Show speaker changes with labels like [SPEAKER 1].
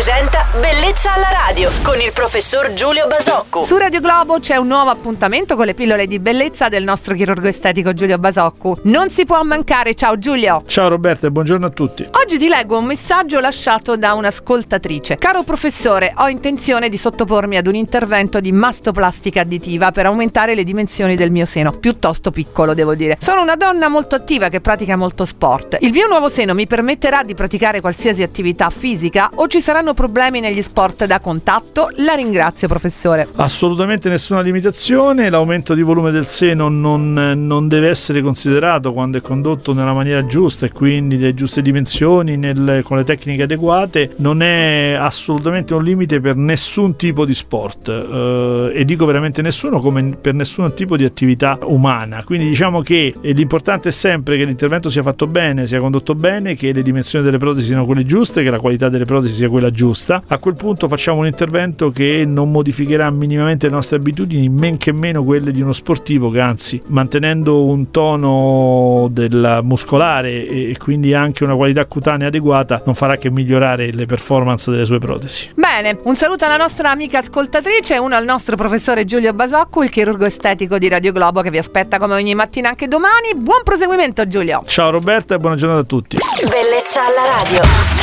[SPEAKER 1] presenta Bellezza alla radio con il professor Giulio Basocco.
[SPEAKER 2] Su Radio Globo c'è un nuovo appuntamento con le pillole di bellezza del nostro chirurgo estetico Giulio Basocco. Non si può mancare, ciao Giulio.
[SPEAKER 3] Ciao Roberta e buongiorno a tutti.
[SPEAKER 2] Oggi ti leggo un messaggio lasciato da un'ascoltatrice. Caro professore, ho intenzione di sottopormi ad un intervento di mastoplastica additiva per aumentare le dimensioni del mio seno, piuttosto piccolo devo dire. Sono una donna molto attiva che pratica molto sport. Il mio nuovo seno mi permetterà di praticare qualsiasi attività fisica o ci saranno problemi negli sport da contatto? La ringrazio professore.
[SPEAKER 3] Assolutamente nessuna limitazione, l'aumento di volume del seno non, non deve essere considerato quando è condotto nella maniera giusta e quindi delle giuste dimensioni, nel, con le tecniche adeguate, non è assolutamente un limite per nessun tipo di sport eh, e dico veramente nessuno come per nessun tipo di attività umana. Quindi diciamo che l'importante è sempre che l'intervento sia fatto bene, sia condotto bene, che le dimensioni delle protesi siano quelle giuste, che la qualità delle protesi sia quella giusta. A quel punto facciamo un intervento che non modificherà minimamente le nostre abitudini, men che meno quelle di uno sportivo che anzi mantenendo un tono del muscolare e quindi anche una qualità cutanea adeguata non farà che migliorare le performance delle sue protesi.
[SPEAKER 2] Bene, un saluto alla nostra amica ascoltatrice e uno al nostro professore Giulio Basocco, il chirurgo estetico di Radio Globo che vi aspetta come ogni mattina anche domani. Buon proseguimento Giulio.
[SPEAKER 3] Ciao Roberta e buona giornata a tutti.
[SPEAKER 1] Bellezza alla radio.